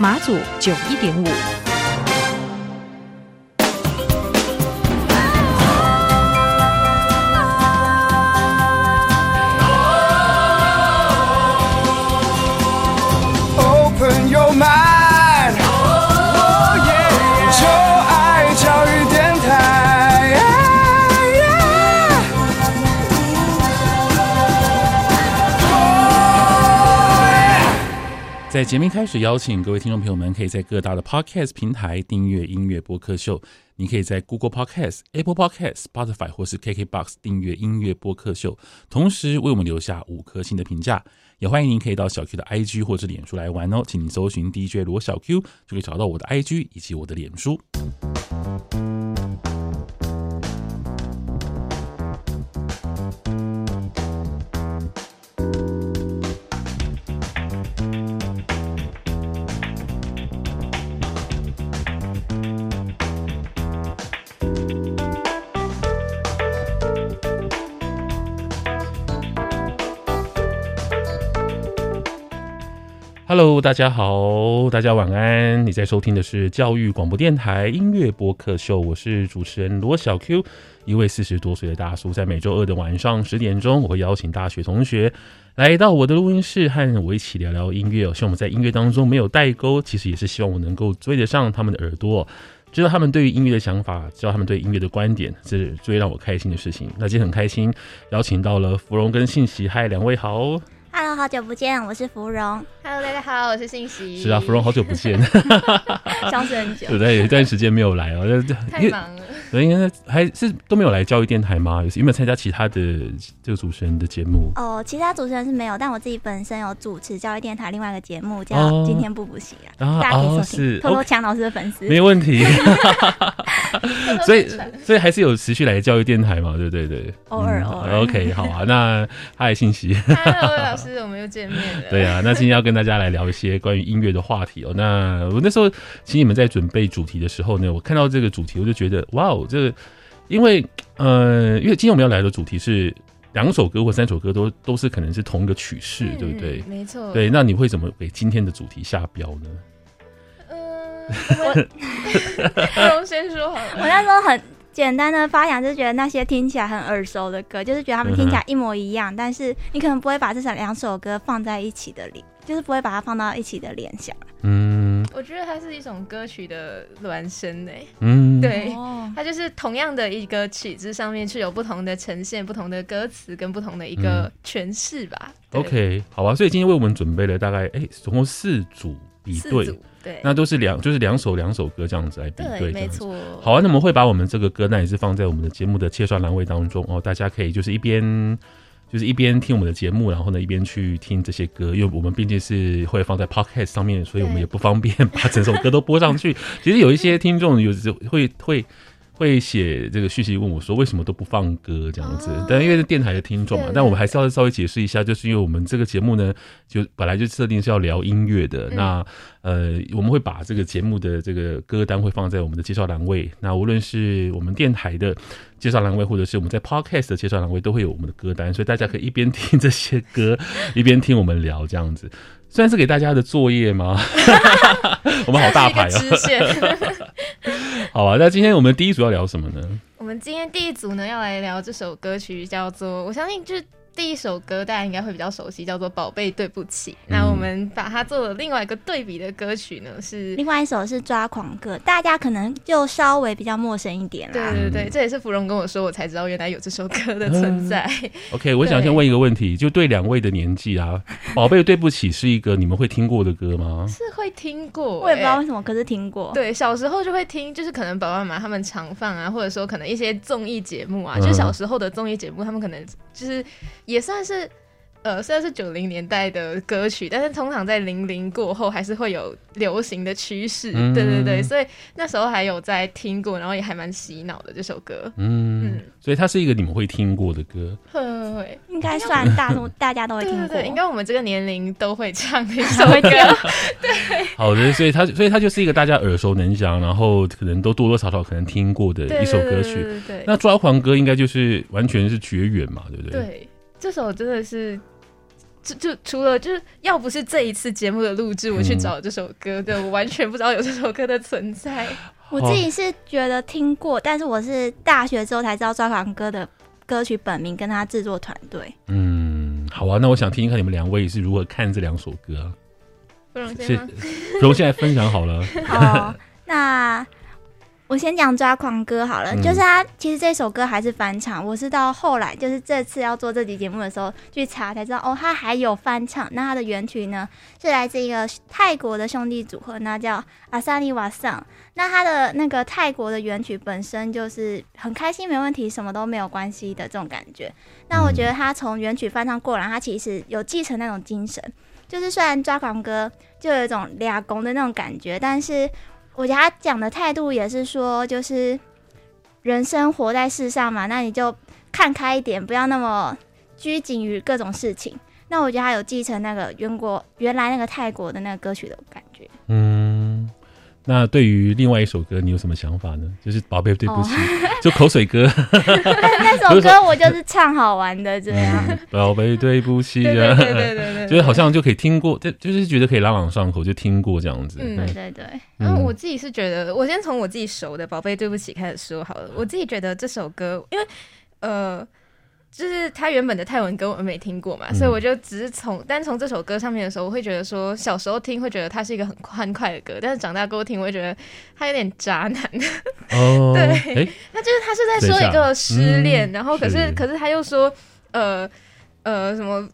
马祖九一点五。在节目开始，邀请各位听众朋友们，可以在各大的 Podcast 平台订阅音乐播客秀。你可以在 Google Podcast、Apple Podcast、Spotify 或是 KKBox 订阅音乐播客秀，同时为我们留下五颗星的评价。也欢迎您可以到小 Q 的 IG 或者脸书来玩哦，请你搜寻 DJ 罗小 Q 就可以找到我的 IG 以及我的脸书。Hello，大家好，大家晚安。你在收听的是教育广播电台音乐播客秀，我是主持人罗小 Q，一位四十多岁的大叔。在每周二的晚上十点钟，我会邀请大学同学来到我的录音室，和我一起聊聊音乐。希望我们在音乐当中没有代沟，其实也是希望我能够追得上他们的耳朵，知道他们对于音乐的想法，知道他们对音乐的观点，这是最让我开心的事情。那今天很开心，邀请到了芙蓉跟信息，嗨，两位好。Hello，好久不见，我是芙蓉。Hello，大家好，我是信息。是啊，芙蓉好久不见，消失很久，对，有一段时间没有来哦，太忙了。对，应该还是都没有来教育电台吗？有有没有参加其他的这个主持人的节目？哦，其他主持人是没有，但我自己本身有主持教育电台另外一个节目，叫《今天不补习》啊，大家可以收听，偷偷抢老师的粉丝，没问题。所以，所以还是有持续来教育电台嘛？对对对，偶尔偶尔。OK，好啊，那 嗨，信息。Hello，老师，我们又见面了。对啊，那今天要跟大家来聊一些关于音乐的话题哦。那我那时候请你们在准备主题的时候呢，我看到这个主题，我就觉得哇哦，这个因为呃，因为今天我们要来的主题是两首歌或三首歌都都是可能是同一个曲式，嗯、对不对？没错。对，那你会怎么给今天的主题下标呢？我芙蓉先说好了。我那时候很简单的发想，就是觉得那些听起来很耳熟的歌，就是觉得他们听起来一模一样，嗯、但是你可能不会把这两首歌放在一起的联，就是不会把它放到一起的联想。嗯，我觉得它是一种歌曲的孪生诶。嗯，对，它就是同样的一个曲子上面是有不同的呈现、不同的歌词跟不同的一个诠释吧。嗯、OK，好吧，所以今天为我们准备了大概哎、欸，总共四组比对。对，那都是两，就是两首两首歌这样子来比对，没错。好啊，那我们会把我们这个歌单也是放在我们的节目的切刷栏位当中哦，大家可以就是一边就是一边听我们的节目，然后呢一边去听这些歌，因为我们毕竟是会放在 Podcast 上面，所以我们也不方便把整首歌都播上去。其实有一些听众有时会会。会写这个讯息问我说，为什么都不放歌这样子？但因为是电台的听众嘛，但我们还是要稍微解释一下，就是因为我们这个节目呢，就本来就设定是要聊音乐的。那呃，我们会把这个节目的这个歌单会放在我们的介绍栏位。那无论是我们电台的介绍栏位，或者是我们在 Podcast 的介绍栏位，都会有我们的歌单，所以大家可以一边听这些歌，一边听我们聊这样子。算是给大家的作业吗？我们好大牌哦。好吧，那今天我们第一组要聊什么呢？我们今天第一组呢要来聊这首歌曲，叫做我相信就是。第一首歌大家应该会比较熟悉，叫做《宝贝对不起》。嗯。那我们把它做了另外一个对比的歌曲呢，是另外一首是《抓狂歌》，大家可能就稍微比较陌生一点啦。对对对，这也是芙蓉跟我说，我才知道原来有这首歌的存在。嗯、OK，我想先问一个问题，就对两位的年纪啊，《宝贝对不起》是一个你们会听过的歌吗？是会听过、欸，我也不知道为什么，可是听过。对，小时候就会听，就是可能爸爸妈妈他们常放啊，或者说可能一些综艺节目啊，嗯、就小时候的综艺节目，他们可能就是也算是。呃，虽然是九零年代的歌曲，但是通常在零零过后还是会有流行的趋势，嗯、对对对，所以那时候还有在听过，然后也还蛮洗脑的这首歌。嗯，嗯，所以它是一个你们会听过的歌，会会会，应该算大众大家都会听过，对对对，应该我们这个年龄都会唱的一首歌。对，好的，所以它所以它就是一个大家耳熟能详，然后可能都多多少少可能听过的一首歌曲。对，对，对，对，对，那抓狂歌应该就是完全是绝缘嘛，对不对？对。这首真的是，就就除了就是要不是这一次节目的录制，我去找这首歌，嗯、对，我完全不知道有这首歌的存在。我自己是觉得听过，但是我是大学之后才知道抓狂哥的歌曲本名跟他制作团队。嗯，好啊，那我想听一看你们两位是如何看这两首歌啊？不容先，不容现在分享好了。哦，那。我先讲抓狂歌好了，嗯、就是他其实这首歌还是翻唱，我是到后来就是这次要做这集节目的时候去查才知道，哦，他还有翻唱。那他的原曲呢是来自一个泰国的兄弟组合，那叫阿萨尼瓦桑。那他的那个泰国的原曲本身就是很开心，没问题，什么都没有关系的这种感觉。那我觉得他从原曲翻唱过来，他其实有继承那种精神，就是虽然抓狂歌就有一种俩拱的那种感觉，但是。我觉得他讲的态度也是说，就是人生活在世上嘛，那你就看开一点，不要那么拘谨于各种事情。那我觉得他有继承那个原国原来那个泰国的那个歌曲的感觉。嗯。那对于另外一首歌，你有什么想法呢？就是《宝贝对不起》，就口水歌。那首歌我就是唱好玩的，这样。宝贝对不起，对对对对，就是好像就可以听过，就就是觉得可以朗朗上口，就听过这样子。嗯，对对对。然后我自己是觉得，我先从我自己熟的《宝贝对不起》开始说好了。我自己觉得这首歌，因为呃。就是他原本的泰文歌我们没听过嘛，嗯、所以我就只是从单从这首歌上面的时候，我会觉得说小时候听会觉得它是一个很欢快的歌，但是长大过后听我会觉得他有点渣男。哦，对，欸、他就是他是在说一个失恋，嗯、然后可是，是可是他又说呃呃什么。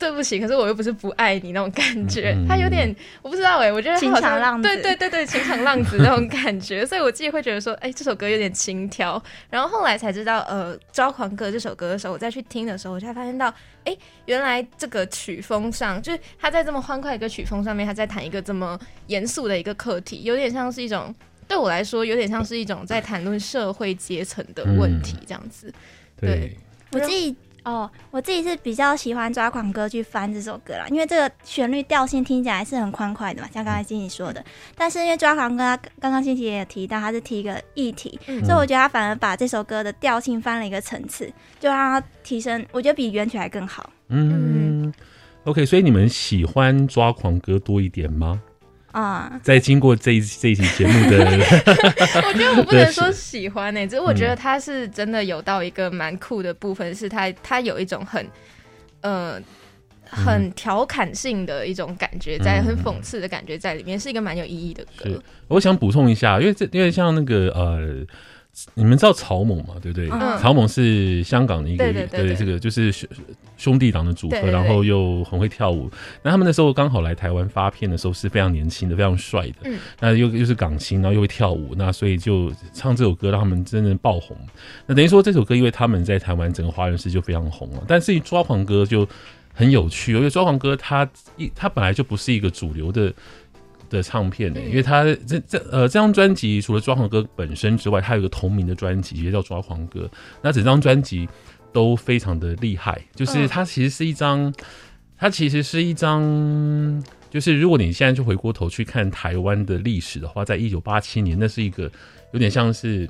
对不起，可是我又不是不爱你那种感觉，嗯、他有点我不知道哎、欸，我觉得好像情场浪子，对对对对，情场浪子那种感觉，所以我自己会觉得说，哎，这首歌有点轻佻。然后后来才知道，呃，抓狂歌这首歌的时候，我再去听的时候，我才发现到，哎，原来这个曲风上，就是他在这么欢快的一个曲风上面，他在谈一个这么严肃的一个课题，有点像是一种对我来说，有点像是一种在谈论社会阶层的问题这样子。嗯、对，对我自己。哦，我自己是比较喜欢抓狂歌去翻这首歌啦，因为这个旋律调性听起来是很欢快的嘛，像刚才欣怡说的。但是因为抓狂歌，刚刚欣怡也有提到，他是提一个议题，嗯、所以我觉得他反而把这首歌的调性翻了一个层次，就让它提升，我觉得比原曲还更好。嗯，嗯，OK，所以你们喜欢抓狂歌多一点吗？啊，在经过这一这一期节目的，我觉得我不能说喜欢呢、欸，只是我觉得他是真的有到一个蛮酷的部分，是他他有一种很呃很调侃性的一种感觉在，很讽刺的感觉在里面，是一个蛮有意义的歌。我想补充一下，因为这因为像那个呃。你们知道草蜢嘛？对不对？嗯、草蜢是香港的一个，对，对，对，对这个就是兄兄弟党的组合，对对对，然后又很会跳舞。那他们那时候刚好来台湾发片的时候是非常年轻的，非常帅的。嗯，那又又是港星，然后又会跳舞，那所以就唱这首歌让他们真正爆红。那等于说这首歌因为他们在台湾整个华人世界就非常红了。但是抓狂歌就很有趣，因为抓狂歌它一它本来就不是一个主流的。的唱片呢？因为他这这呃这张专辑除了抓狂歌本身之外，他有一个同名的专辑也叫抓狂歌。那整张专辑都非常的厉害，就是它其实是一张，它其实是一张，就是如果你现在就回过头去看台湾的历史的话，在一九八七年，那是一个有点像是。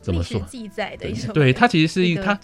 怎么说？记载的一首，对，它其实是一个，它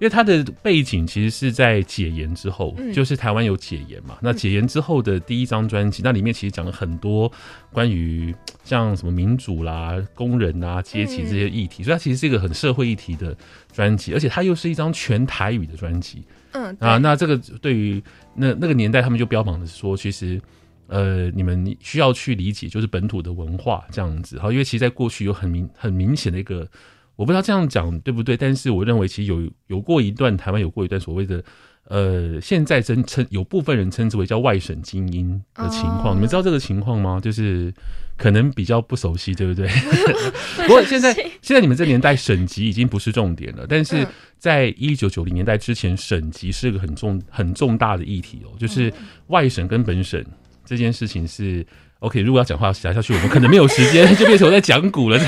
因为它的背景其实是在解严之后，嗯、就是台湾有解严嘛。那解严之后的第一张专辑，嗯、那里面其实讲了很多关于像什么民主啦、工人啊、阶级这些议题，嗯、所以它其实是一个很社会议题的专辑，而且它又是一张全台语的专辑。嗯啊，那这个对于那那个年代，他们就标榜的是说，其实呃，你们需要去理解就是本土的文化这样子。好，因为其实在过去有很明很明显的一个。我不知道这样讲对不对，但是我认为其实有有过一段台湾有过一段所谓的呃，现在真称有部分人称之为叫外省精英的情况，哦、你们知道这个情况吗？就是可能比较不熟悉，对不对？不过现在现在你们这年代省级已经不是重点了，但是在一九九零年代之前，省级是个很重很重大的议题哦，就是外省跟本省这件事情是。OK，如果要讲话讲下去，我们可能没有时间，就变成我在讲古了。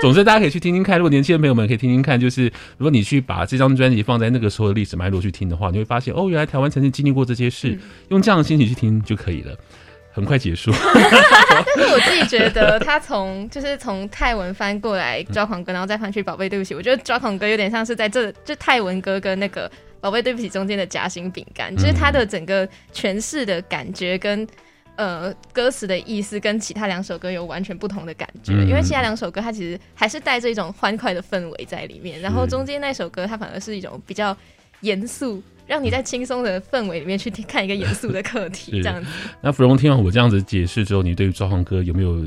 总之，大家可以去听听看。如果年轻的朋友们可以听听看，就是如果你去把这张专辑放在那个时候的历史脉络去听的话，你会发现哦，原来台湾曾经经历过这些事。用这样的心情去听就可以了。很快结束。但是我自己觉得，他从就是从泰文翻过来抓狂歌，然后再翻去宝贝对不起，我觉得抓狂歌有点像是在这就泰文歌跟那个宝贝对不起中间的夹心饼干，就是他的整个诠释的感觉跟。呃，歌词的意思跟其他两首歌有完全不同的感觉，嗯、因为其他两首歌它其实还是带着一种欢快的氛围在里面，然后中间那首歌它反而是一种比较严肃，让你在轻松的氛围里面去听看一个严肃的课题 这样子。那芙蓉听完我这样子解释之后，你对于抓狂歌有没有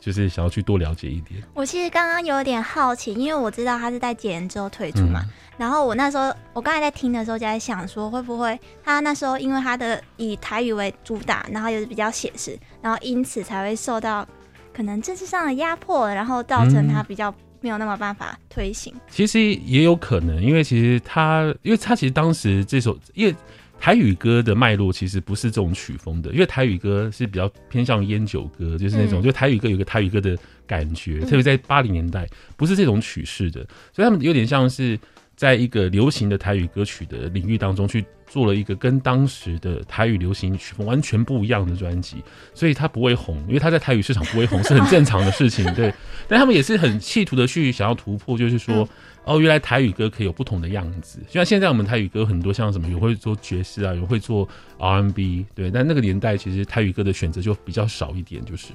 就是想要去多了解一点？我其实刚刚有点好奇，因为我知道他是在解严之后退出嘛。嗯然后我那时候，我刚才在听的时候就在想说，会不会他那时候因为他的以台语为主打，然后又是比较写实，然后因此才会受到可能政治上的压迫，然后造成他比较没有那么办法推行。嗯，其实也有可能，因为其实他，因为他其实当时这首，因为台语歌的脉络其实不是这种曲风的，因为台语歌是比较偏向烟酒歌，就是那种，嗯、就台语歌有个台语歌的感觉，特别在八零年代不是这种曲式的，所以他们有点像是。在一个流行的台语歌曲的领域当中去做了一个跟当时的台语流行曲风完全不一样的专辑，所以他不会红，因为他在台语市场不会红是很正常的事情，对。但他们也是很企图的去想要突破，就是说。哦，原来台语歌可以有不同的样子，就像现在我们台语歌很多，像什么有会做爵士啊，有会做 R&B，对。但那个年代其实台语歌的选择就比较少一点，就是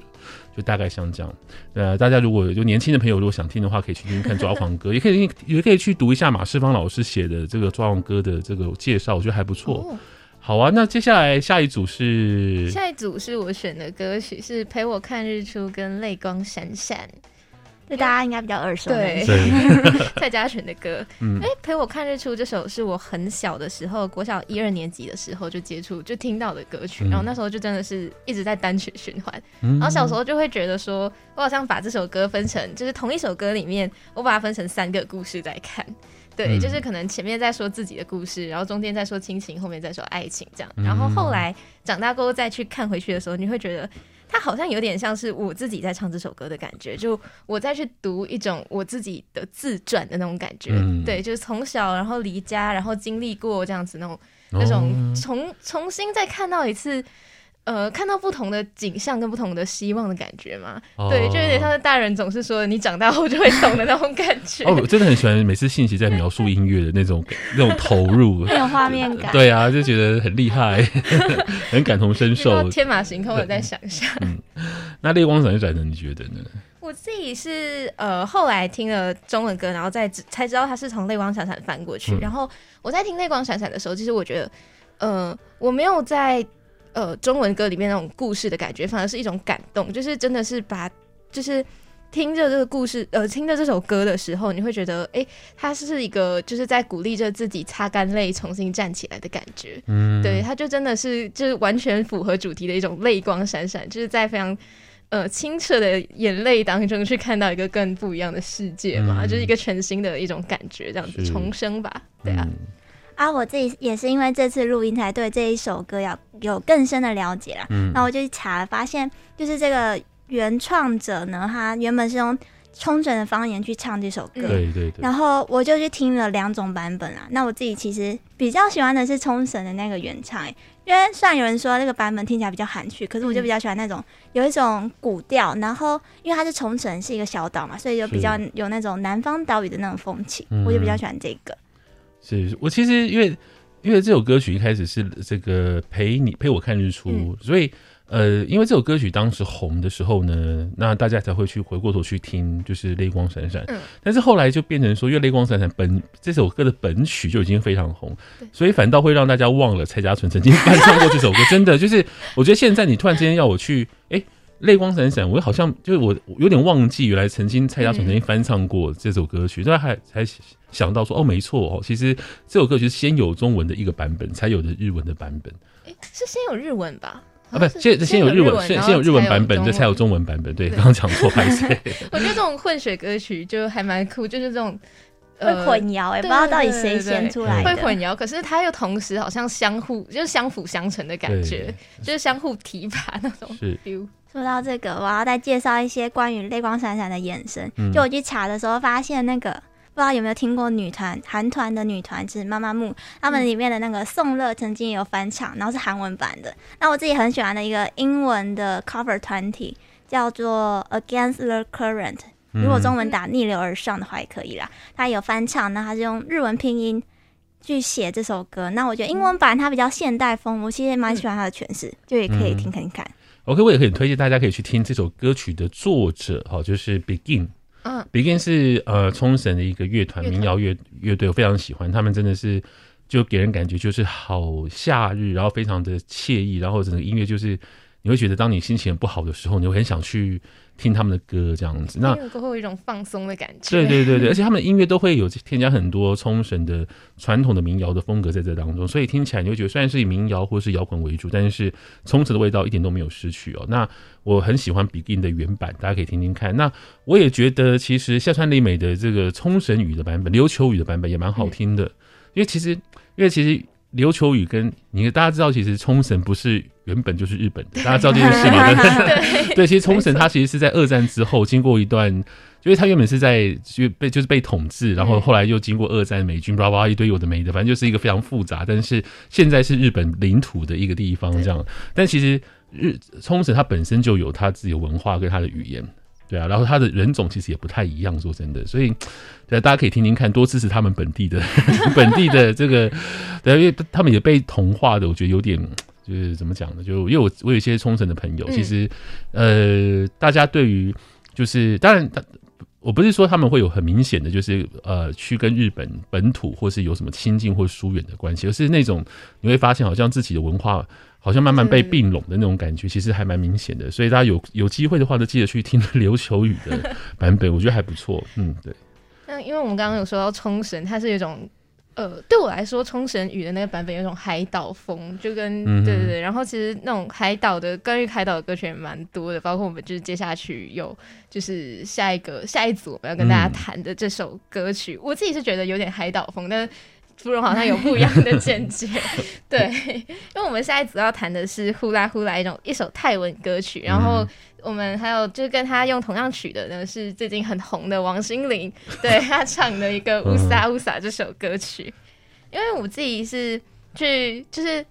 就大概像这样。呃，大家如果就年轻的朋友如果想听的话，可以去听听看抓狂歌，也可以也可以去读一下马世芳老师写的这个抓狂歌的这个介绍，我觉得还不错。哦、好啊，那接下来下一组是下一组是我选的歌曲，是陪我看日出跟泪光闪闪。这大家应该比较耳熟。对，蔡家权的歌。嗯，哎，陪我看日出这首是我很小的时候，国小一二年级的时候就接触就听到的歌曲，嗯、然后那时候就真的是一直在单曲循环。嗯、然后小时候就会觉得说，我好像把这首歌分成，就是同一首歌里面，我把它分成三个故事在看。对，就是可能前面在说自己的故事，然后中间在说亲情，后面在说爱情这样。然后后来长大过后再去看回去的时候，你会觉得。它好像有点像是我自己在唱这首歌的感觉，就我再去读一种我自己的自传的那种感觉，嗯、对，就是从小然后离家，然后经历过这样子那种、哦、那种重重新再看到一次。呃，看到不同的景象跟不同的希望的感觉嘛，哦、对，就有点像是大人总是说你长大后就会懂的那种感觉。哦，我真的很喜欢每次信息在描述音乐的那种那种投入，很有画面感。对啊，就觉得很厉害，很感同身受，天马行空的在想象。嗯，那泪光闪闪的，你觉得呢？我自己是呃，后来听了中文歌，然后再才知道它是从泪光闪闪翻过去。嗯、然后我在听泪光闪闪的时候，其实我觉得，呃，我没有在。呃，中文歌里面那种故事的感觉，反而是一种感动，就是真的是把，就是听着这个故事，呃，听着这首歌的时候，你会觉得，哎、欸，他是一个就是在鼓励着自己擦干泪，重新站起来的感觉。嗯，对，他就真的是就是完全符合主题的一种泪光闪闪，就是在非常呃清澈的眼泪当中去看到一个更不一样的世界嘛，嗯、就是一个全新的一种感觉，这样子重生吧，对啊。嗯啊，我自己也是因为这次录音才对这一首歌要有更深的了解啦。嗯，那我就去查了，发现就是这个原创者呢，他原本是用冲绳的方言去唱这首歌。对对对。然后我就去听了两种版本啊。那我自己其实比较喜欢的是冲绳的那个原唱，因为虽然有人说那个版本听起来比较含蓄，可是我就比较喜欢那种有一种古调。然后因为它是冲绳是一个小岛嘛，所以就比较有那种南方岛屿的那种风情，我就比较喜欢这个。是我其实因为因为这首歌曲一开始是这个陪你陪我看日出，嗯、所以呃，因为这首歌曲当时红的时候呢，那大家才会去回过头去听，就是泪光闪闪。嗯，但是后来就变成说，因为泪光闪闪本这首歌的本曲就已经非常红，所以反倒会让大家忘了蔡家纯曾经翻唱过这首歌。真的就是，我觉得现在你突然之间要我去，哎、欸。泪光闪闪，我好像就是我有点忘记，原来曾经蔡家纯曾经翻唱过这首歌曲，但、嗯、还才想到说，哦，没错哦，其实这首歌曲是先有中文的一个版本，才有的日文的版本。哎，是先有日文吧？啊，不是，先先有日文，先先有日文版本，这才有中文版本。对，刚刚讲错，拍谢。我觉得这种混血歌曲就还蛮酷，就是这种。会混淆哎，不知道到底谁先出来的。会混淆，可是它又同时好像相互，就是相辅相成的感觉，就是相互提拔那种。是。说到这个，我要再介绍一些关于泪光闪闪的眼神。嗯、就我去查的时候，发现那个不知道有没有听过女团韩团的女团是妈妈木，他们里面的那个宋乐曾经也有翻唱，然后是韩文版的。那我自己很喜欢的一个英文的 cover 团体叫做 Against the Current。如果中文打逆流而上的话也可以啦，他有翻唱，那他是用日文拼音去写这首歌。那我觉得英文版它比较现代风，我其实也蛮喜欢它的诠释，就也可以听看看。OK，我也可以推荐大家可以去听这首歌曲的作者，哈，就是 Begin。嗯，Begin 是呃冲绳的一个乐团民谣乐乐队，我非常喜欢，他们真的是就给人感觉就是好夏日，然后非常的惬意，然后整个音乐就是你会觉得当你心情不好的时候，你会很想去。听他们的歌这样子，那会有一种放松的感觉。对对对对，而且他们的音乐都会有添加很多冲绳的传统的民谣的风格在这当中，所以听起来你会觉得虽然是以民谣或是摇滚为主，但是冲绳的味道一点都没有失去哦。那我很喜欢 Begin 的原版，大家可以听听看。那我也觉得其实夏川里美的这个冲绳语的版本、琉球语的版本也蛮好听的，因为其实因为其实。琉球语跟你大家知道，其实冲绳不是原本就是日本的，大家知道这件事吗？对，对，其实冲绳它其实是在二战之后经过一段，因为它原本是在就被就是被统治，然后后来又经过二战美军叭叭一堆有的没的，反正就是一个非常复杂，但是现在是日本领土的一个地方这样。但其实日冲绳它本身就有它自己的文化跟它的语言。对啊，然后他的人种其实也不太一样，说真的，所以对大家可以听听看，多支持他们本地的 本地的这个，对，因为他们也被同化的，我觉得有点就是怎么讲呢？就因为我我有一些冲绳的朋友，其实呃，大家对于就是当然，我不是说他们会有很明显的，就是呃，去跟日本本土或是有什么亲近或疏远的关系，而是那种你会发现，好像自己的文化。好像慢慢被并拢的那种感觉，其实还蛮明显的。所以大家有有机会的话，就记得去听琉球语的版本，我觉得还不错。嗯，对。那因为我们刚刚有说到冲绳，它是有一种呃，对我来说，冲绳语的那个版本有一种海岛风，就跟、嗯、对对对。然后其实那种海岛的关于海岛的歌曲也蛮多的，包括我们就是接下去有就是下一个下一组我们要跟大家谈的这首歌曲，嗯、我自己是觉得有点海岛风，但是。芙蓉好像有不一样的见解，对，因为我们现在主要谈的是呼啦呼啦一种一首泰文歌曲，然后我们还有就是跟他用同样曲的呢是最近很红的王心凌，对他唱的一个乌撒乌撒这首歌曲，因为我自己是去就是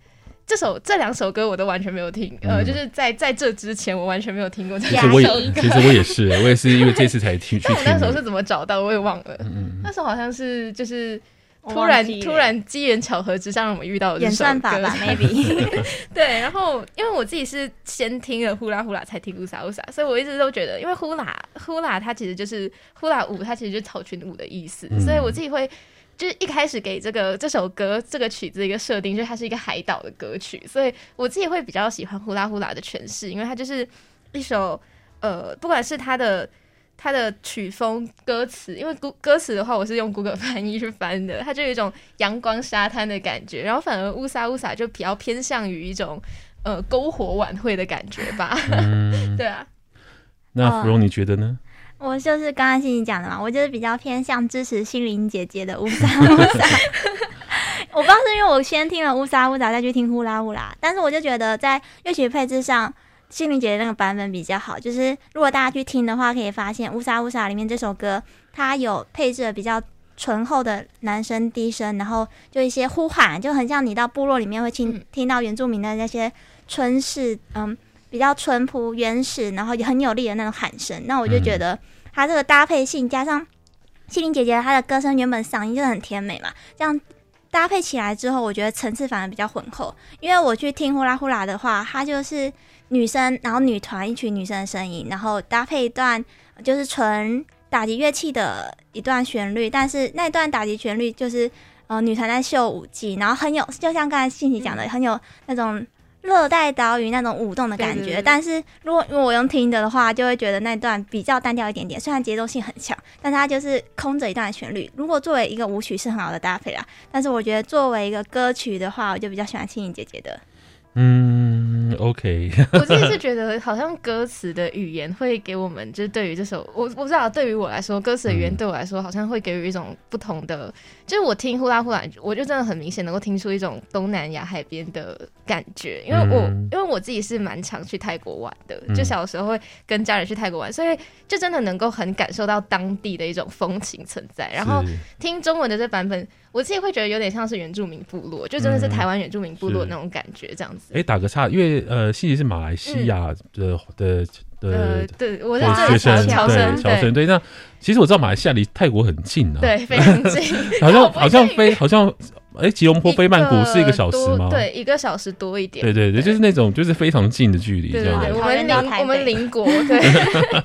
这首这两首歌我都完全没有听，呃，就是在在这之前我完全没有听过这首歌。其实我也是，我也是因为这次才听。但我那时候是怎么找到？我也忘了。那时候好像是就是。突然，突然机缘巧合之下，让我们遇到了这首歌。演算法吧，maybe。对，然后因为我自己是先听了呼啦呼啦才听乌萨乌萨，所以我一直都觉得，因为呼啦呼啦它其实就是呼啦舞，它其实就是草裙舞的意思，嗯、所以我自己会就是一开始给这个这首歌这个曲子一个设定，就是它是一个海岛的歌曲，所以我自己会比较喜欢呼啦呼啦的诠释，因为它就是一首呃，不管是它的。它的曲风、歌词，因为歌歌词的话，我是用 Google 翻译去翻的，它就有一种阳光沙滩的感觉，然后反而乌萨乌萨就比较偏向于一种呃篝火晚会的感觉吧。嗯、对啊，那芙蓉你觉得呢？我就是刚刚欣怡讲的嘛，我就是比较偏向支持心灵姐姐的乌萨乌萨。我不知道是因为我先听了乌萨乌萨再去听呼啦呼啦，但是我就觉得在乐曲配置上。心灵姐姐那个版本比较好，就是如果大家去听的话，可以发现《乌沙乌沙》里面这首歌，它有配置了比较醇厚的男声低声，然后就一些呼喊，就很像你到部落里面会听听到原住民的那些春式，嗯，比较淳朴原始，然后也很有力的那种喊声。那我就觉得它这个搭配性加上心灵姐姐她的歌声原本嗓音就很甜美嘛，这样搭配起来之后，我觉得层次反而比较浑厚。因为我去听呼啦呼啦的话，它就是。女生，然后女团一群女生的声音，然后搭配一段就是纯打击乐器的一段旋律，但是那段打击旋律就是呃女团在秀舞技，然后很有，就像刚才信息讲的，很有那种热带岛屿那种舞动的感觉。对对对，但是如果如果我用听的的话，就会觉得那段比较单调一点点。虽然节奏性很强，但它就是空着一段旋律。如果作为一个舞曲是很好的搭配啦，但是我觉得作为一个歌曲的话，我就比较喜欢青影姐姐的。嗯，OK。我自己是觉得，好像歌词的语言会给我们，就是对于这首，我我不知道，对于我来说，歌词的语言对我来说，好像会给予一种不同的。嗯、就是我听呼啦呼啦，我就真的很明显能够听出一种东南亚海边的感觉，因为我、嗯、因为我自己是蛮常去泰国玩的，就小时候会跟家人去泰国玩，所以就真的能够很感受到当地的一种风情存在。然后听中文的这版本。我自己会觉得有点像是原住民部落，就真的是台湾原住民部落那种感觉，这样子。哎、欸，打个岔，因为呃，信妮是马来西亚的、嗯、的的，呃，对，我是学生，侨生，侨生。对，那其实我知道马来西亚离泰国很近啊，对，非常近，好像 好像飞，好像哎、欸，吉隆坡飞曼谷是一个小时吗？对，一个小时多一点。对对对，就是那种就是非常近的距离。对对对，我们邻我们邻国，对，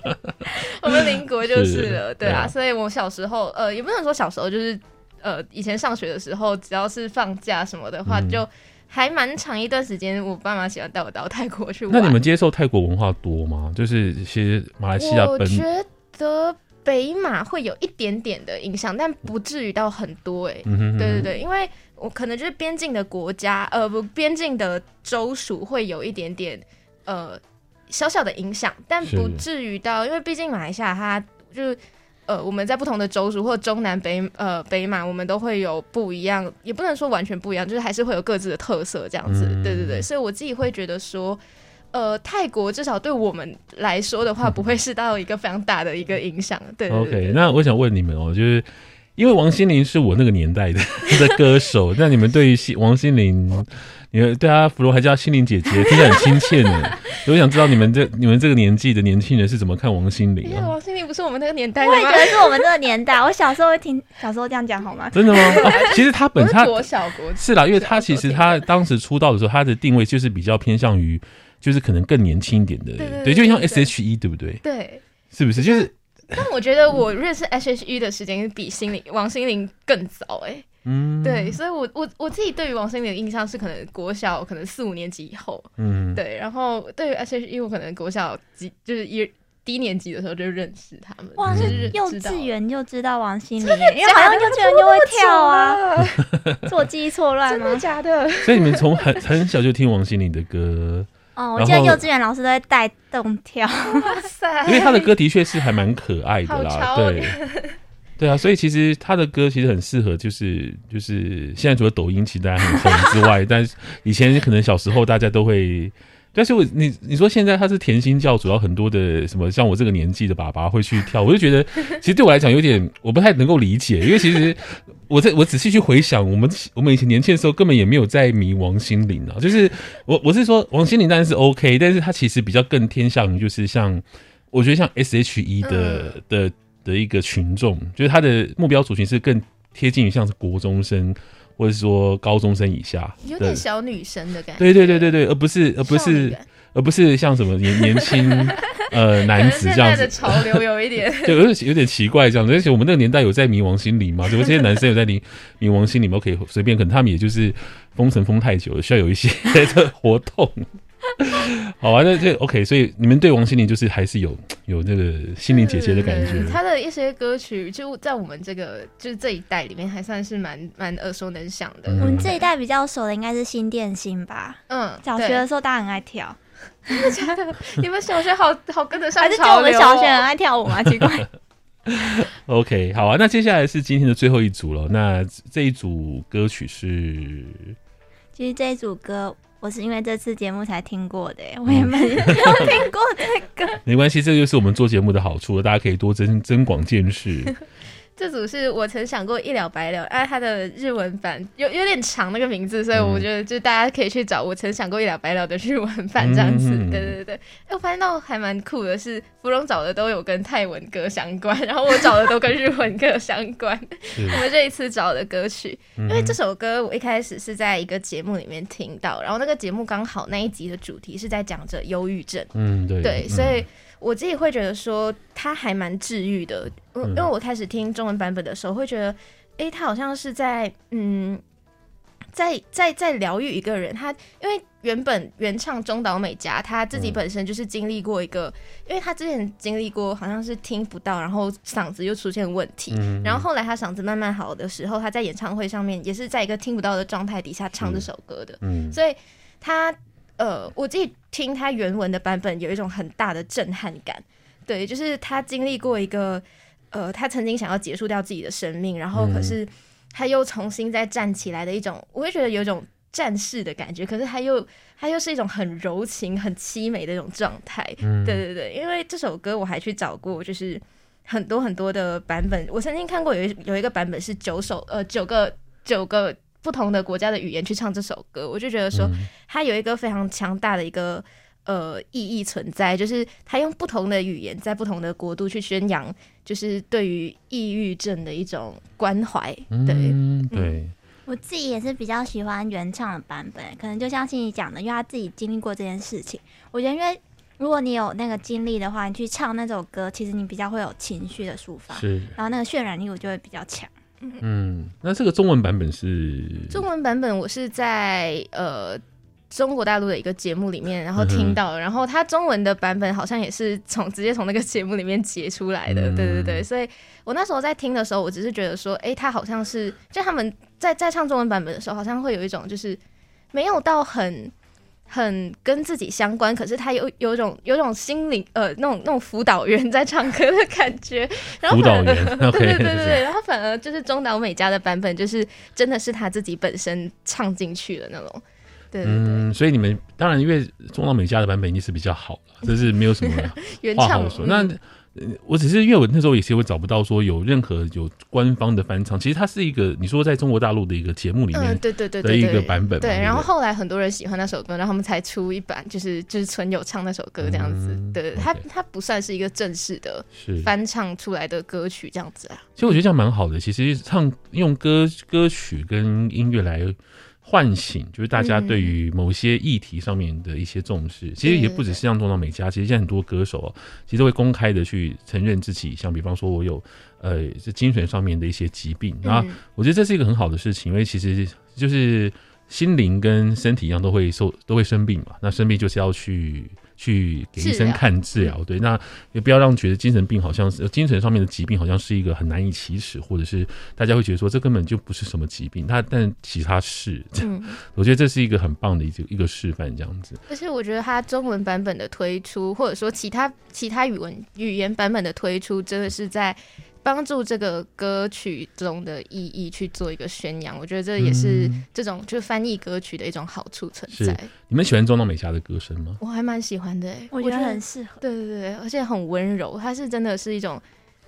我们邻国就是了，对啊。所以我小时候，呃，也不能说小时候，就是。呃，以前上学的时候，只要是放假什么的话，嗯、就还蛮长一段时间。我爸妈喜欢带我到泰国去玩。那你们接受泰国文化多吗？就是其实马来西亚，我觉得北马会有一点点的影响，但不至于到很多、欸。哎、嗯哼哼，对对对，因为我可能就是边境的国家，呃，不，边境的州属会有一点点呃小小的影响，但不至于到，因为毕竟马来西亚它就。呃，我们在不同的州属或中南北呃北马，我们都会有不一样，也不能说完全不一样，就是还是会有各自的特色这样子。嗯、对对对，所以我自己会觉得说，呃，泰国至少对我们来说的话，不会是到一个非常大的一个影响。对，OK，那我想问你们哦，就是因为王心凌是我那个年代的 的歌手，那你们对于王心凌？你们对她，芙蓉还叫心凌姐姐，听起来很亲切呢。我想知道你们这你们这个年纪的年轻人是怎么看王心凌啊？因为王心凌不是我们那个年代的吗？我也觉得是我们这个年代。我小时候会听，小时候这样讲好吗？真的吗？哦、其实她本身国小国是啦，因为她其实她当时出道的时候，她的定位就是比较偏向于，就是可能更年轻一点的，对，对，就像 S H E 对不对？对，是不是？就是，但我觉得我认识 S H E 的时间比心灵王心凌更早哎、欸。嗯，对，所以我，我我我自己对于王心凌的印象是，可能国小可能四五年级以后，嗯，对，然后对于 S.H.E，我可能国小几就是一低年级的时候就认识他们，哇，是幼稚园就知道王心凌，因为好像幼稚园就会跳啊，是我记忆错乱吗？真的假的？所以你们从很很小就听王心凌的歌？哦，我记得幼稚园老师都会带动跳，哇塞，因为他的歌的确是还蛮可爱的啦，对。对啊，所以其实他的歌其实很适合，就是就是现在除了抖音其实大家很红之外，但是以前可能小时候大家都会，但是我你你说现在他是甜心教主，要很多的什么像我这个年纪的爸爸会去跳，我就觉得 其实对我来讲有点我不太能够理解，因为其实我在 我仔细去回想，我们我们以前年轻的时候根本也没有在迷王心凌啊，就是我我是说王心凌当然是 OK，但是他其实比较更偏向于就是像我觉得像 S.H.E 的的。的一个群众，就是他的目标族群是更贴近于像是国中生，或者说高中生以下，有点小女生的感觉。对对对对对，而不是而不是而不是像什么年年轻 呃男子这样子。潮流有一点，就有点有点奇怪这样子。而且我们那个年代有在迷王心里吗？怎么这些男生有在迷 迷王心理嘛？可以随便，可能他们也就是封神封太久了，需要有一些的活动。好啊，那这 OK，所以你们对王心凌就是还是有有那个心灵姐姐的感觉。她的一些歌曲就在我们这个就是这一代里面还算是蛮蛮耳熟能详的。嗯、我们这一代比较熟的应该是新电心吧？嗯，小学的时候大家很爱跳。真的假的？你们小学好好跟得上潮流？还是就我们小学很爱跳舞吗？奇怪。OK，好啊，那接下来是今天的最后一组了。那这一组歌曲是，其实这一组歌。我是因为这次节目才听过的，我也没有听过这个。没关系，这就是我们做节目的好处，大家可以多增增广见识。这组是我曾想过一了百了，哎，它的日文版有有点长那个名字，所以我觉得就大家可以去找我曾想过一了百了的日文版这样子。嗯、对对对，哎，我发现到还蛮酷的是，芙蓉找的都有跟泰文歌相关，然后我找的都跟日文歌相关。我们这一次找的歌曲，因为这首歌我一开始是在一个节目里面听到，然后那个节目刚好那一集的主题是在讲着忧郁症。嗯，对，对，所以。我自己会觉得说它还蛮治愈的，因因为我开始听中文版本的时候，会觉得，诶，他好像是在嗯在在在疗愈一个人，他因为原本原唱中岛美嘉，他自己本身就是经历过一个，嗯、因为他之前经历过好像是听不到，然后嗓子又出现问题，嗯、然后后来他嗓子慢慢好的时候，他在演唱会上面也是在一个听不到的状态底下唱这首歌的，嗯，所以他呃，我自己听他原文的版本有一种很大的震撼感，对，就是他经历过一个呃，他曾经想要结束掉自己的生命，然后可是。嗯他又重新再站起来的一种，我会觉得有一种战士的感觉，可是他又他又是一种很柔情、很凄美的一种状态。嗯，对对对，因为这首歌我还去找过，就是很多很多的版本。我曾经看过有一有一个版本是九首呃九个九个不同的国家的语言去唱这首歌，我就觉得说它有一个非常强大的一个。呃，意义存在，就是他用不同的语言，在不同的国度去宣扬，就是对于抑郁症的一种关怀。对，嗯，对。我自己也是比较喜欢原唱的版本，可能就像心怡讲的，因为他自己经历过这件事情。我觉得，因为如果你有那个经历的话，你去唱那首歌，其实你比较会有情绪的抒发，是，然后那个渲染力我就会比较强。嗯，那这个中文版本是？中文版本我是在呃。中国大陆的一个节目里面，然后听到，嗯、然后他中文的版本好像也是从直接从那个节目里面截出来的，嗯、对对对，所以我那时候在听的时候，我只是觉得说，哎，他好像是就他们在在唱中文版本的时候，好像会有一种就是没有到很很跟自己相关，可是他有有种有种心灵呃那种 那种辅导员在唱歌的感觉，然后反而对对对对对，然后反而就是中岛美嘉的版本，就是真的是他自己本身唱进去的那种。对对对，嗯，所以你们当然因为中岛美嘉的版本一定是比较好的，这是没有什么 话好说。那我只是因为我那时候也是会找不到说有任何有官方的翻唱，其实它是一个你说在中国大陆的一个节目里面，对对对的一个版本。对，然后后来很多人喜欢那首歌，然后他们才出一版，就是就是纯有唱那首歌这样子。嗯、对，它它不算是一个正式的翻唱出来的歌曲这样子啊。其实我觉得这样蛮好的，其实唱用歌歌曲跟音乐来。唤醒就是大家对于某些议题上面的一些重视，嗯、其实也不只是像中岛美嘉，其实现在很多歌手哦其实会公开的去承认自己，像比方说我有呃这精神上面的一些疾病，然后我觉得这是一个很好的事情，因为其实就是心灵跟身体一样都会受都会生病嘛，那生病就是要去。去给医生看治疗，对，那也不要让觉得精神病好像是精神上面的疾病，好像是一个很难以启齿，或者是大家会觉得说这根本就不是什么疾病，他但其他是，嗯，我觉得这是一个很棒的一个一个示范，这样子。而且我觉得他中文版本的推出，或者说其他其他语文语言版本的推出，真的是在。帮助这个歌曲中的意义去做一个宣扬，我觉得这也是这种就翻译歌曲的一种好处存在。你们喜欢中岛美嘉的歌声吗？我还蛮喜欢的，我觉得很适合。对对对，而且很温柔，她是真的是一种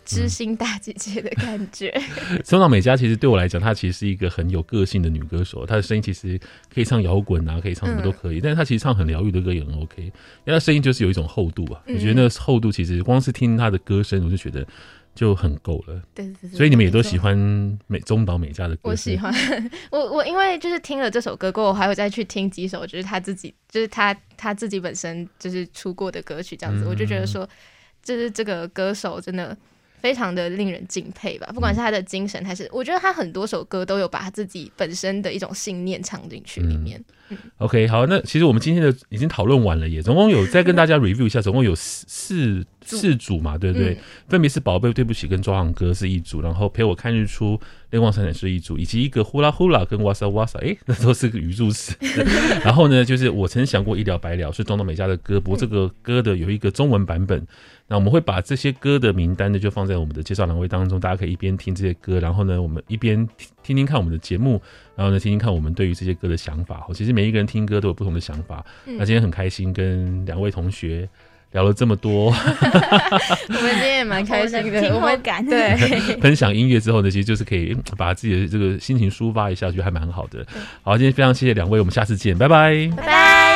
知心大姐姐的感觉。嗯、中岛美嘉其实对我来讲，她其实是一个很有个性的女歌手，她的声音其实可以唱摇滚啊，可以唱什么都可以，嗯、但是她其实唱很疗愈的歌也很 OK，因为她声音就是有一种厚度啊。我觉得那个厚度其实光是听她的歌声，我就觉得。就很够了，对对对，所以你们也都喜欢美中岛美嘉的歌。我喜欢，我我因为就是听了这首歌过后，我还会再去听几首，就是他自己，就是他他自己本身就是出过的歌曲这样子，嗯、我就觉得说，就是这个歌手真的。非常的令人敬佩吧，不管是他的精神，还是我觉得他很多首歌都有把他自己本身的一种信念唱进去里面。OK，好，那其实我们今天的已经讨论完了耶，总共有再跟大家 review 一下，总共有四四四组嘛，对不对？嗯、分别是宝贝对不起跟抓痒歌是一组，然后陪我看日出泪光闪闪是一组，以及一个呼啦呼啦跟哇塞哇塞，哎，那都是个语助词。然后呢，就是我曾想过一了百了是中岛美嘉的歌，不过这个歌的有一个中文版本。那我们会把这些歌的名单呢，就放在我们的介绍栏位当中，大家可以一边听这些歌，然后呢，我们一边听听听看我们的节目，然后呢，听听看我们对于这些歌的想法。其实每一个人听歌都有不同的想法。嗯、那今天很开心跟两位同学聊了这么多 我们今天也蛮开心的，我们感对 分享音乐之后呢，其实就是可以把自己的这个心情抒发一下，就还蛮好的。好，今天非常谢谢两位，我们下次见，拜拜，拜拜。